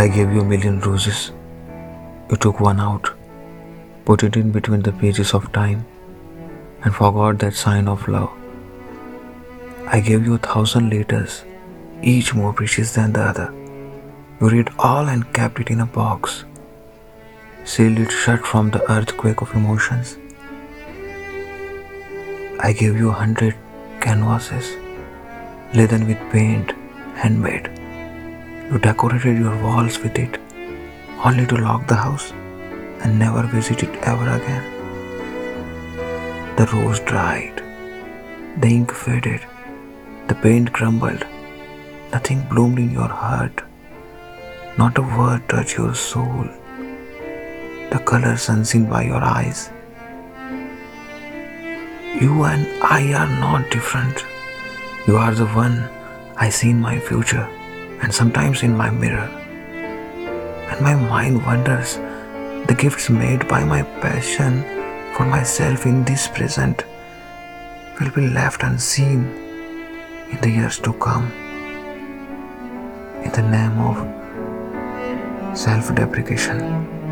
I gave you a million roses. You took one out, put it in between the pages of time, and forgot that sign of love. I gave you a thousand letters, each more precious than the other. You read all and kept it in a box, sealed it shut from the earthquake of emotions. I gave you a hundred canvases, laden with paint, handmade. You decorated your walls with it, only to lock the house and never visit it ever again. The rose dried, the ink faded, the paint crumbled, nothing bloomed in your heart, not a word touched your soul, the colors unseen by your eyes. You and I are not different. You are the one I see in my future and sometimes in my mirror. And my mind wonders the gifts made by my passion for myself in this present will be left unseen in the years to come. In the name of self deprecation.